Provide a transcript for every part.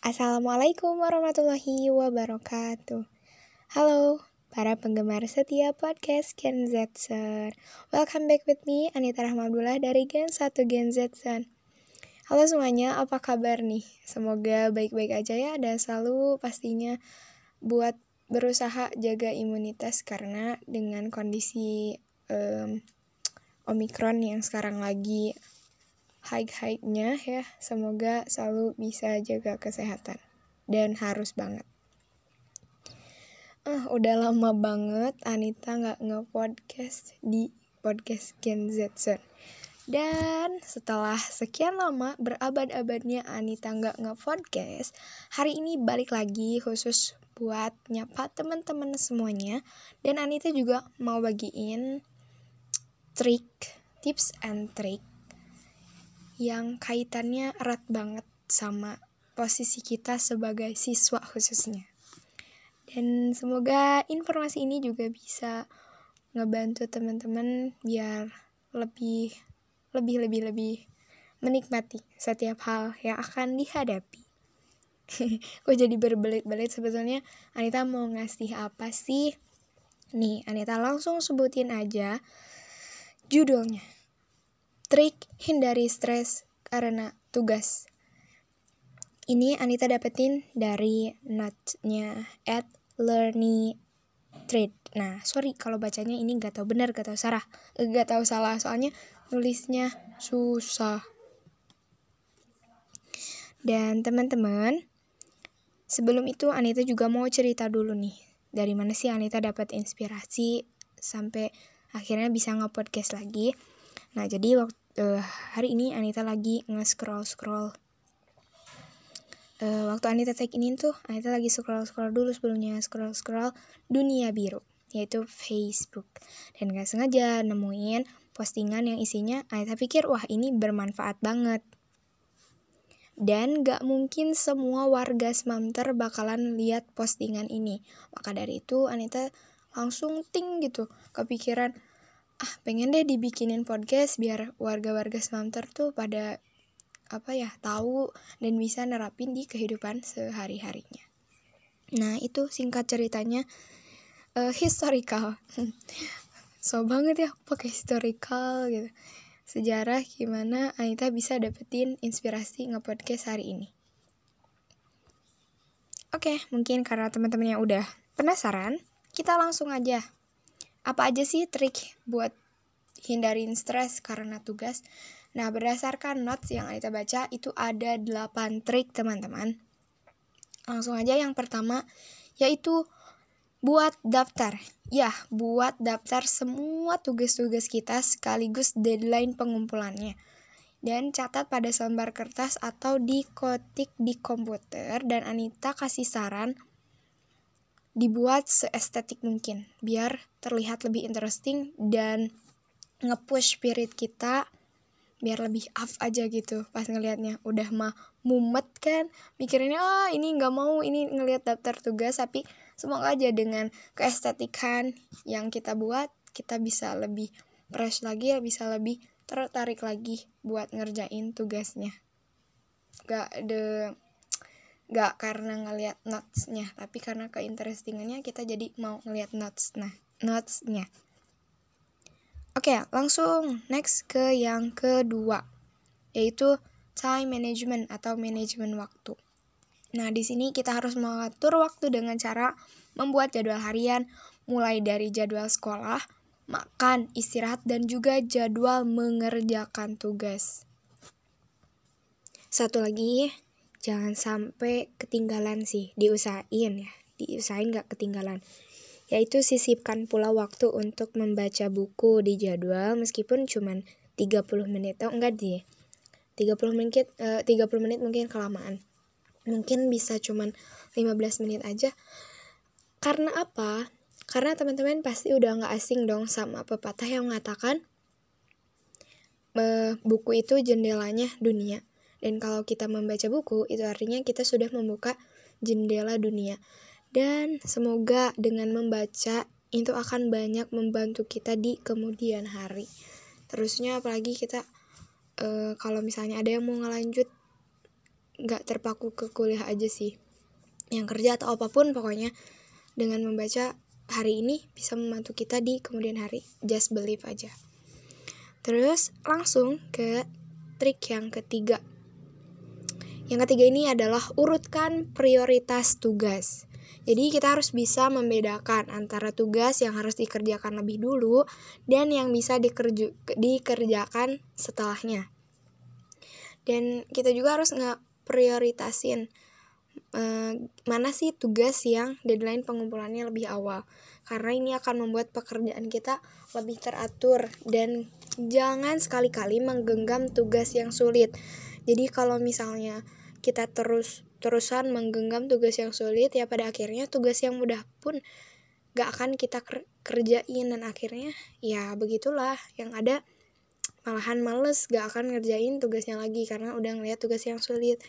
Assalamualaikum warahmatullahi wabarakatuh. Halo, para penggemar setia podcast Gen Z Son. Welcome back with me, Anita Rahmadullah dari Gen 1 Gen Z Son. Halo semuanya, apa kabar nih? Semoga baik-baik aja ya dan selalu pastinya buat berusaha jaga imunitas karena dengan kondisi um, Omikron yang sekarang lagi high-high-nya ya. Semoga selalu bisa jaga kesehatan. Dan harus banget. Ah, udah lama banget Anita nggak nge-podcast di podcast Gen Z Zone. Dan setelah sekian lama berabad-abadnya Anita nggak nge-podcast, hari ini balik lagi khusus buat nyapa teman-teman semuanya. Dan Anita juga mau bagiin trik, tips and trick yang kaitannya erat banget sama posisi kita sebagai siswa khususnya. Dan semoga informasi ini juga bisa ngebantu teman-teman biar lebih lebih lebih lebih menikmati setiap hal yang akan dihadapi. Kok jadi berbelit-belit sebetulnya Anita mau ngasih apa sih? Nih, Anita langsung sebutin aja judulnya. Trik hindari stres karena tugas. Ini Anita dapetin dari notnya at learning trade. Nah, sorry kalau bacanya ini gak tahu benar, gak tahu salah, gak tahu salah soalnya nulisnya susah. Dan teman-teman, sebelum itu Anita juga mau cerita dulu nih. Dari mana sih Anita dapat inspirasi sampai akhirnya bisa nge-podcast lagi. Nah, jadi waktu uh, hari ini Anita lagi nge-scroll scroll uh, waktu Anita take ini tuh Anita lagi scroll scroll dulu sebelumnya scroll scroll dunia biru yaitu Facebook. Dan gak sengaja nemuin postingan yang isinya Anita pikir wah ini bermanfaat banget. Dan gak mungkin semua warga Smamter bakalan lihat postingan ini. Maka dari itu Anita langsung ting gitu kepikiran ah pengen deh dibikinin podcast biar warga-warga Semamter tuh pada apa ya tahu dan bisa nerapin di kehidupan sehari-harinya. Nah itu singkat ceritanya uh, historical. so banget ya pakai historical gitu. Sejarah gimana Anita bisa dapetin inspirasi nge-podcast hari ini. Oke, mungkin karena teman-teman udah penasaran, kita langsung aja apa aja sih trik buat hindarin stres karena tugas? Nah, berdasarkan notes yang Anita baca, itu ada 8 trik teman-teman. Langsung aja yang pertama, yaitu buat daftar. Ya, buat daftar semua tugas-tugas kita sekaligus deadline pengumpulannya. Dan catat pada selembar kertas atau dikotik di komputer dan Anita kasih saran dibuat seestetik mungkin biar terlihat lebih interesting dan nge-push spirit kita biar lebih up aja gitu pas ngelihatnya. Udah mah mumet kan mikirnya ah ini nggak mau ini ngelihat daftar tugas tapi semoga aja dengan keestetikan yang kita buat kita bisa lebih fresh lagi ya bisa lebih tertarik lagi buat ngerjain tugasnya. Gak ada gak karena ngelihat notesnya tapi karena keinterestingannya kita jadi mau ngelihat notes nah notesnya. Oke langsung next ke yang kedua yaitu time management atau manajemen waktu. Nah di sini kita harus mengatur waktu dengan cara membuat jadwal harian mulai dari jadwal sekolah makan istirahat dan juga jadwal mengerjakan tugas. Satu lagi jangan sampai ketinggalan sih diusahain ya. Diusahain nggak ketinggalan. Yaitu sisipkan pula waktu untuk membaca buku di jadwal meskipun cuman 30 menit. Oh enggak deh. 30 menit uh, 30 menit mungkin kelamaan. Mungkin bisa cuman 15 menit aja. Karena apa? Karena teman-teman pasti udah nggak asing dong sama pepatah yang mengatakan uh, buku itu jendelanya dunia dan kalau kita membaca buku, itu artinya kita sudah membuka jendela dunia. Dan semoga dengan membaca itu akan banyak membantu kita di kemudian hari. Terusnya apalagi kita uh, kalau misalnya ada yang mau ngelanjut nggak terpaku ke kuliah aja sih yang kerja atau apa pun pokoknya dengan membaca hari ini bisa membantu kita di kemudian hari just believe aja terus langsung ke trik yang ketiga yang ketiga ini adalah urutkan prioritas tugas. Jadi kita harus bisa membedakan antara tugas yang harus dikerjakan lebih dulu dan yang bisa dikerju dikerjakan setelahnya. Dan kita juga harus nggak prioritasin eh, mana sih tugas yang deadline pengumpulannya lebih awal. Karena ini akan membuat pekerjaan kita lebih teratur dan jangan sekali-kali menggenggam tugas yang sulit. Jadi kalau misalnya kita terus terusan menggenggam tugas yang sulit ya pada akhirnya tugas yang mudah pun gak akan kita kerjain. Dan akhirnya ya begitulah. Yang ada malahan males gak akan ngerjain tugasnya lagi karena udah ngeliat tugas yang sulit.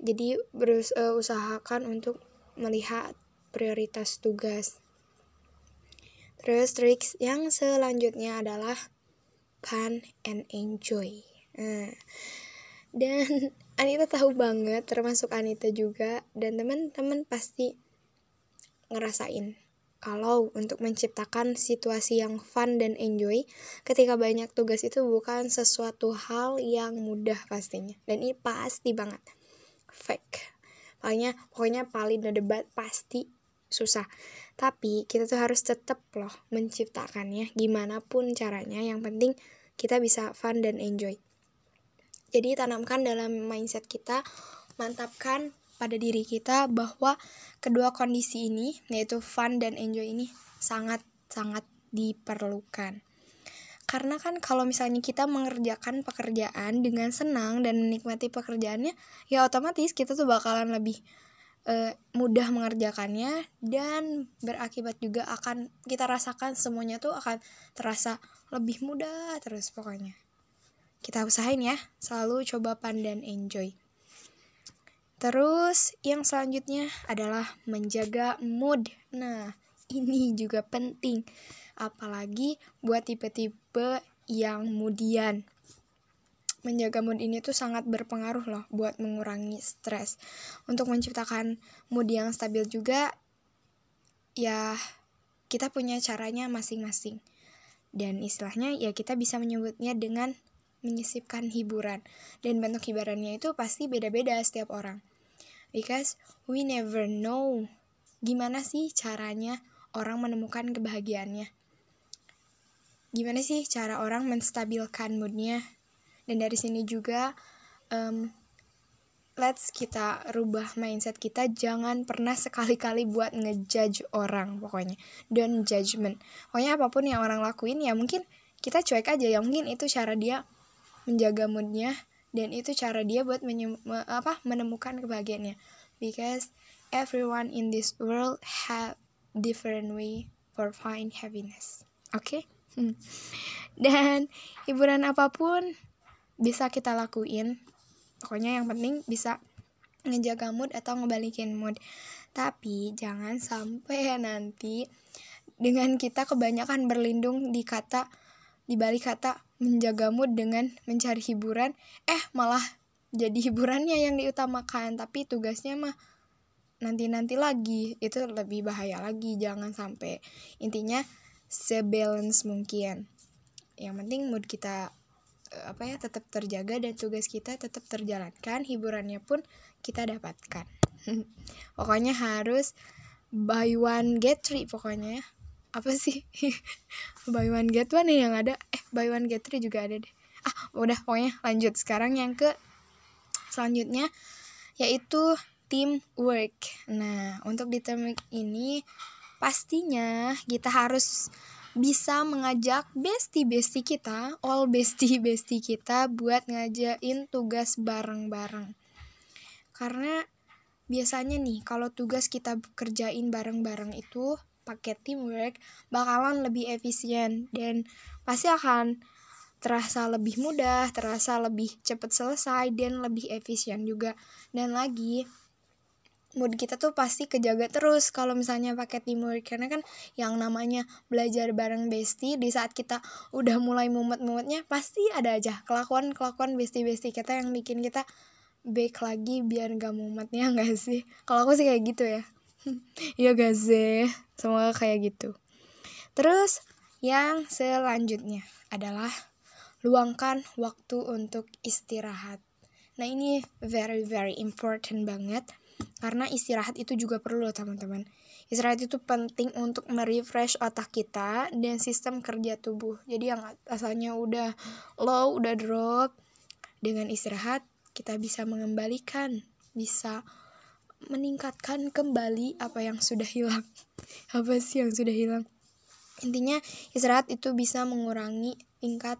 Jadi berusahakan uh, untuk melihat prioritas tugas. Terus tricks yang selanjutnya adalah fun and enjoy. Nah, dan Anita tahu banget termasuk Anita juga dan teman-teman pasti ngerasain kalau untuk menciptakan situasi yang fun dan enjoy ketika banyak tugas itu bukan sesuatu hal yang mudah pastinya. Dan ini pasti banget. Fake. Pokoknya pokoknya paling debat pasti susah. Tapi kita tuh harus tetap loh menciptakannya gimana pun caranya. Yang penting kita bisa fun dan enjoy jadi tanamkan dalam mindset kita mantapkan pada diri kita bahwa kedua kondisi ini yaitu fun dan enjoy ini sangat sangat diperlukan. Karena kan kalau misalnya kita mengerjakan pekerjaan dengan senang dan menikmati pekerjaannya, ya otomatis kita tuh bakalan lebih uh, mudah mengerjakannya dan berakibat juga akan kita rasakan semuanya tuh akan terasa lebih mudah terus pokoknya. Kita usahain ya, selalu coba fun dan enjoy. Terus yang selanjutnya adalah menjaga mood. Nah, ini juga penting. Apalagi buat tipe-tipe yang kemudian menjaga mood ini tuh sangat berpengaruh loh buat mengurangi stres. Untuk menciptakan mood yang stabil juga ya kita punya caranya masing-masing. Dan istilahnya ya kita bisa menyebutnya dengan menyisipkan hiburan. Dan bentuk hiburannya itu pasti beda-beda setiap orang because we never know gimana sih caranya orang menemukan kebahagiaannya. Gimana sih cara orang menstabilkan moodnya? Dan dari sini juga, um, let's kita rubah mindset kita. Jangan pernah sekali-kali buat ngejudge orang pokoknya. Don't judgment. Pokoknya apa pun yang orang lakuin ya mungkin kita cuek aja ya mungkin itu cara dia menjaga moodnya dan itu cara dia buat menye apa menemukan kebahagiaannya because everyone in this world have different way for find happiness oke okay? hmm. dan hiburan apa pun bisa kita lakuin pokoknya yang penting bisa ngejaga mood atau ngebalikin mood tapi jangan sampai nanti dengan kita kebanyakan berlindung di kata di balik kata menjaga mood dengan mencari hiburan. Eh malah jadi hiburannya yang diutamakan tapi tugasnya mah nanti-nanti lagi. Itu lebih bahaya lagi jangan sampai. Intinya sebalance mungkin. Yang penting mood kita eh, apa ya tetap terjaga dan tugas kita tetap terjalankan hiburannya pun kita dapatkan. Pokoknya harus buy one get three pokoknya ya apa sih? Buy one get one yang ada. Eh buy one get three juga ada deh. Ah udah pokoknya lanjut. Sekarang yang ke selanjutnya yaitu teamwork nah untuk di teamwork ini pastinya kita harus bisa mengajak bestie-bestie kita, all bestie-bestie kita buat ngajain tugas bareng-bareng. Karena biasanya nih kalau tugas kita kerjain bareng-bareng itu pakai teamwork bakalan lebih efisien dan pasti akan terasa lebih mudah, terasa lebih cepat selesai dan lebih efisien juga. Dan lagi mood kita tuh pasti kejaga terus kalau misalnya pakai teamwork karena kan yang namanya belajar bareng bestie di saat kita udah mulai mumet-mumetnya pasti ada aja kelakuan-kelakuan bestie-bestie kita yang bikin kita baik lagi biar gak mumetnya gak sih? Kalau aku sih kayak gitu ya Iya gak sih? Semoga kayak gitu. Terus yang selanjutnya adalah luangkan waktu untuk istirahat. Nah ini very very important banget karena istirahat itu juga perlu loh teman-teman. Istirahat itu penting untuk merefresh otak kita dan sistem kerja tubuh. Jadi yang asalnya udah low udah drop dengan istirahat kita bisa mengembalikan, bisa meningkatkan kembali apa yang sudah hilang. apa sih yang sudah hilang? Intinya istirahat itu bisa mengurangi tingkat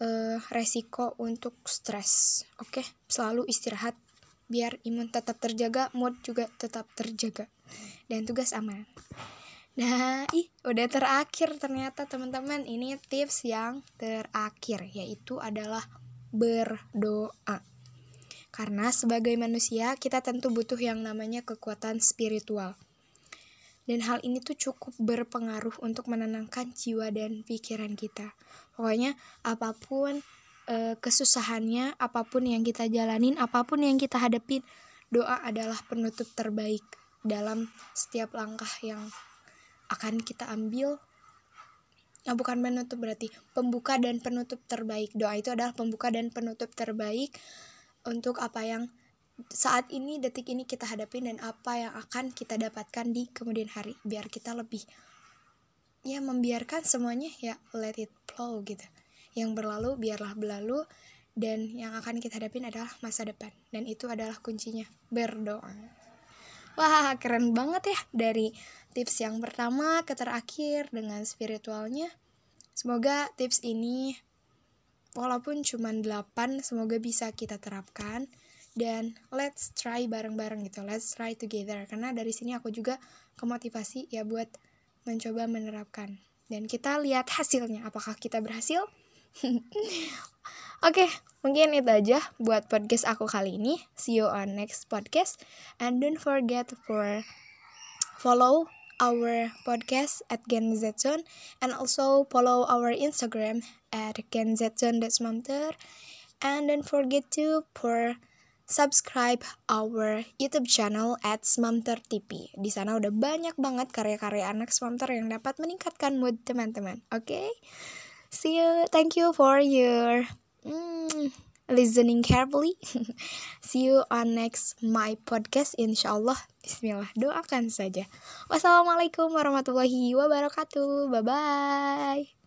uh, resiko untuk stres. Oke, okay? selalu istirahat biar imun tetap terjaga, mood juga tetap terjaga. Dan tugas aman. Nah, ih, udah terakhir ternyata teman-teman. Ini tips yang terakhir yaitu adalah berdoa. Karena sebagai manusia, kita tentu butuh yang namanya kekuatan spiritual. Dan hal ini tuh cukup berpengaruh untuk menenangkan jiwa dan pikiran kita. Pokoknya apa pun e, kesusahannya, apa pun yang kita jalanin, apa pun yang kita hadapin, doa adalah penutup terbaik dalam setiap langkah yang akan kita ambil Nah, bukan penutup berarti pembuka dan penutup terbaik. Doa itu adalah pembuka dan penutup terbaik untuk apa yang saat ini detik ini kita hadapin dan apa yang akan kita dapatkan di kemudian hari. Biar kita lebih ya membiarkan semuanya ya let it flow gitu. Yang berlalu biarlah berlalu. Dan yang akan kita hadapin adalah masa depan. Dan itu adalah kuncinya. Berdoa. Wah keren banget ya dari tips yang pertama ke terakhir dengan spiritualnya. Semoga tips ini walaupun cuma 8 semoga bisa kita terapkan dan let's try bareng-bareng gitu let's try together karena dari sini aku juga kemotivasi ya buat mencoba menerapkan dan kita lihat hasilnya apakah kita berhasil Oke, okay, mungkin itu aja buat podcast aku kali ini. See you on next podcast. And don't forget for follow our podcast at Gen Z Zone and also follow our Instagram at Gen Z Zone and don't forget to for subscribe our YouTube channel at Smamter TV. Di sana udah banyak banget karya-karya anak Smamter yang dapat meningkatkan mood teman-teman. Oke, okay? see you. Thank you for your. Mm, listening carefully. See you on next my podcast insyaallah. Bismillah, doakan saja. Wassalamualaikum warahmatullahi wabarakatuh. Bye bye.